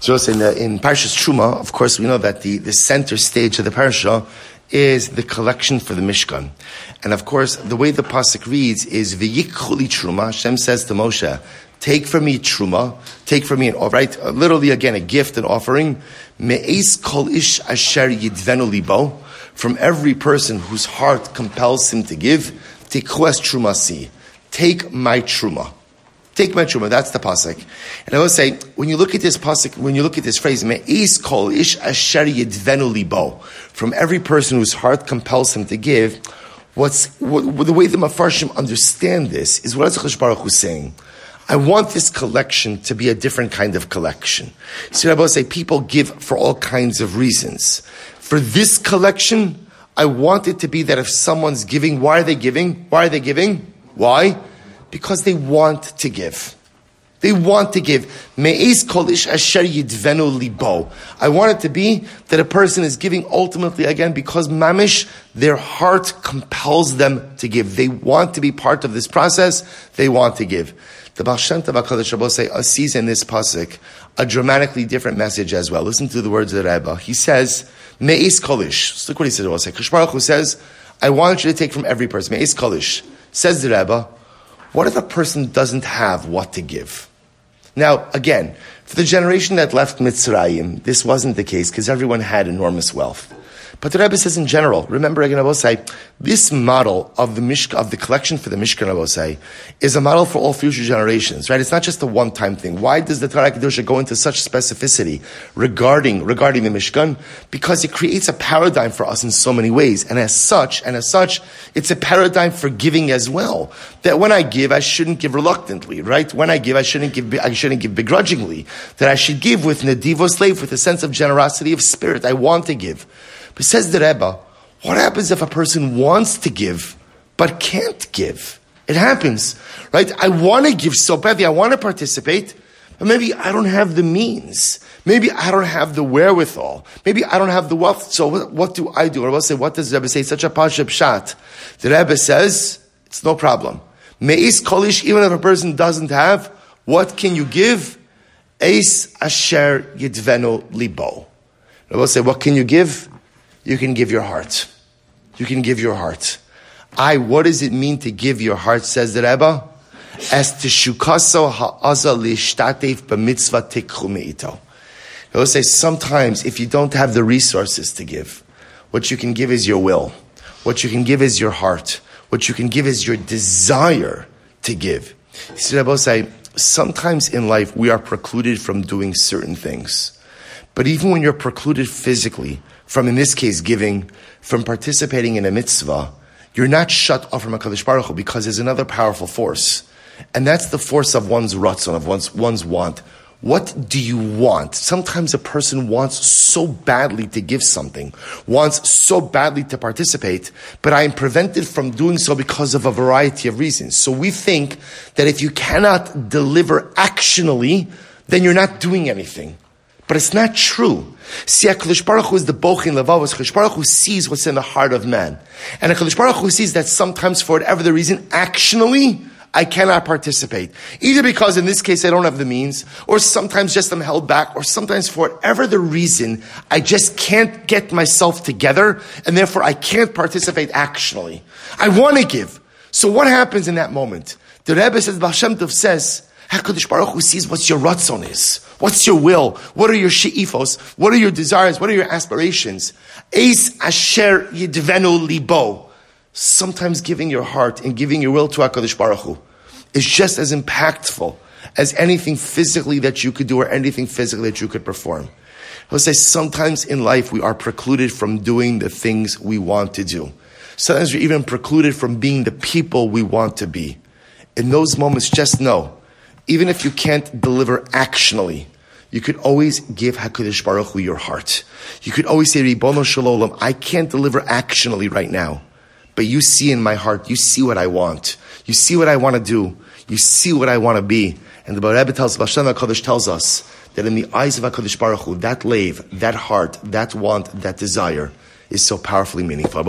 So in, the, in Parshas Truma, of course, we know that the, the center stage of the parasha is the collection for the Mishkan. And of course, the way the pasuk reads is V'yikhuli Truma. Hashem says to Moshe, take for me Truma, take for me an offering, right? Uh, literally again, a gift, an offering. Me'es kol ish asher yidvenu libo. From every person whose heart compels him to give, tikhuas trumasi. Take my truma. Take my truma. That's the pasuk. And I will say, when you look at this pasuk, when you look at this phrase, me'is kol ish asher yidvenu libo, from every person whose heart compels him to give, what's what, the way the mafarshim understand this is what Hakadosh Baruch is saying. I want this collection to be a different kind of collection. So I will say, people give for all kinds of reasons. For this collection, I want it to be that if someone's giving, why are they giving? Why are they giving? Why? Because they want to give. They want to give. Kolish asher yidvenu libo. I want it to be that a person is giving ultimately again because mamish, their heart compels them to give. They want to be part of this process. They want to give. The Baal Shem Tov HaKadosh say uh, sees in this pasuk a dramatically different message as well. Listen to the words of the Rebbe. He says, Me'ez kolish. Look what he says. Hu says, I want you to take from every person. Me'ez kolish. Says the Rebbe, what if a person doesn't have what to give? Now, again, for the generation that left Mitzrayim, this wasn't the case because everyone had enormous wealth. But the Rebbe says in general, remember again, say, this model of the Mishka, of the collection for the Mishkan, say, is a model for all future generations, right? It's not just a one-time thing. Why does the Torah Kedusha go into such specificity regarding, regarding the Mishkan? Because it creates a paradigm for us in so many ways. And as such, and as such, it's a paradigm for giving as well. That when I give, I shouldn't give reluctantly, right? When I give, I shouldn't give, I shouldn't give begrudgingly. That I should give with nedivus lev, with a sense of generosity of spirit. I want to give. But says the Rebbe, what happens if a person wants to give but can't give? It happens, right? I want to give so badly, I want to participate, but maybe I don't have the means. Maybe I don't have the wherewithal. Maybe I don't have the wealth. So what, do I do? Or will say, what does the Rebbe say? such a pashut pshat. The Rebbe says, it's no problem. Me'is kolish, even if a person doesn't have, what can you give? Eis asher yidvenu libo. I will say, what can you give? You can give your heart. You can give your heart. I, what does it mean to give your heart, says the Rebbe? As to shukaso ha'aza lishtatev b'mitzvah tikchu me'ito. He'll say sometimes if you don't have the resources to give, what you can give is your will. What you can give is your heart. What you can give is your desire to give. You see, Rebbe say, sometimes in life we are precluded from doing certain things. But even when you're precluded physically, from, in this case, giving, from participating in a mitzvah, you're not shut off from HaKadosh Baruch Hu because there's another powerful force. And that's the force of one's ratzon, of one's, one's want. What do you want? Sometimes a person wants so badly to give something, wants so badly to participate, but I am prevented from doing so because of a variety of reasons. So we think that if you cannot deliver actionally, then you're not doing anything. But it's not true. See, HaKadosh Baruch Hu is the Bochin Levavos. HaKadosh Baruch Hu sees what's in the heart of man. And HaKadosh Baruch Hu sees that sometimes, for whatever the reason, actionally, I cannot participate. Either because in this case I don't have the means, or sometimes just I'm held back, or sometimes for whatever the reason, I just can't get myself together, and therefore I can't participate actionally. I want to give. So what happens in that moment? The Rebbe says, Baal Shem Tov says, HaKadosh Baruch Hu sees what your ratzon is. What's your will? What are your she'ifos? What are your desires? What are your aspirations? Eis asher yidvenu libo. Sometimes giving your heart and giving your will to HaKadosh Baruch Hu is just as impactful as anything physically that you could do or anything physically that you could perform. He'll say sometimes in life we are precluded from doing the things we want to do. Sometimes we're even precluded from being the people we want to be. In those moments, just know even if you can't deliver actionally, you could always give Hakadosh Baruch Hu your heart. You could always say, Ribono Shel Olam, I can't deliver actionally right now, but you see in my heart, you see what I want, you see what I want to do, you see what I want to be. And the Rebbe tells, Baal Shem HaKadosh tells us that in the eyes of HaKadosh Baruch Hu, that lave, that heart, that want, that desire is so powerfully meaningful.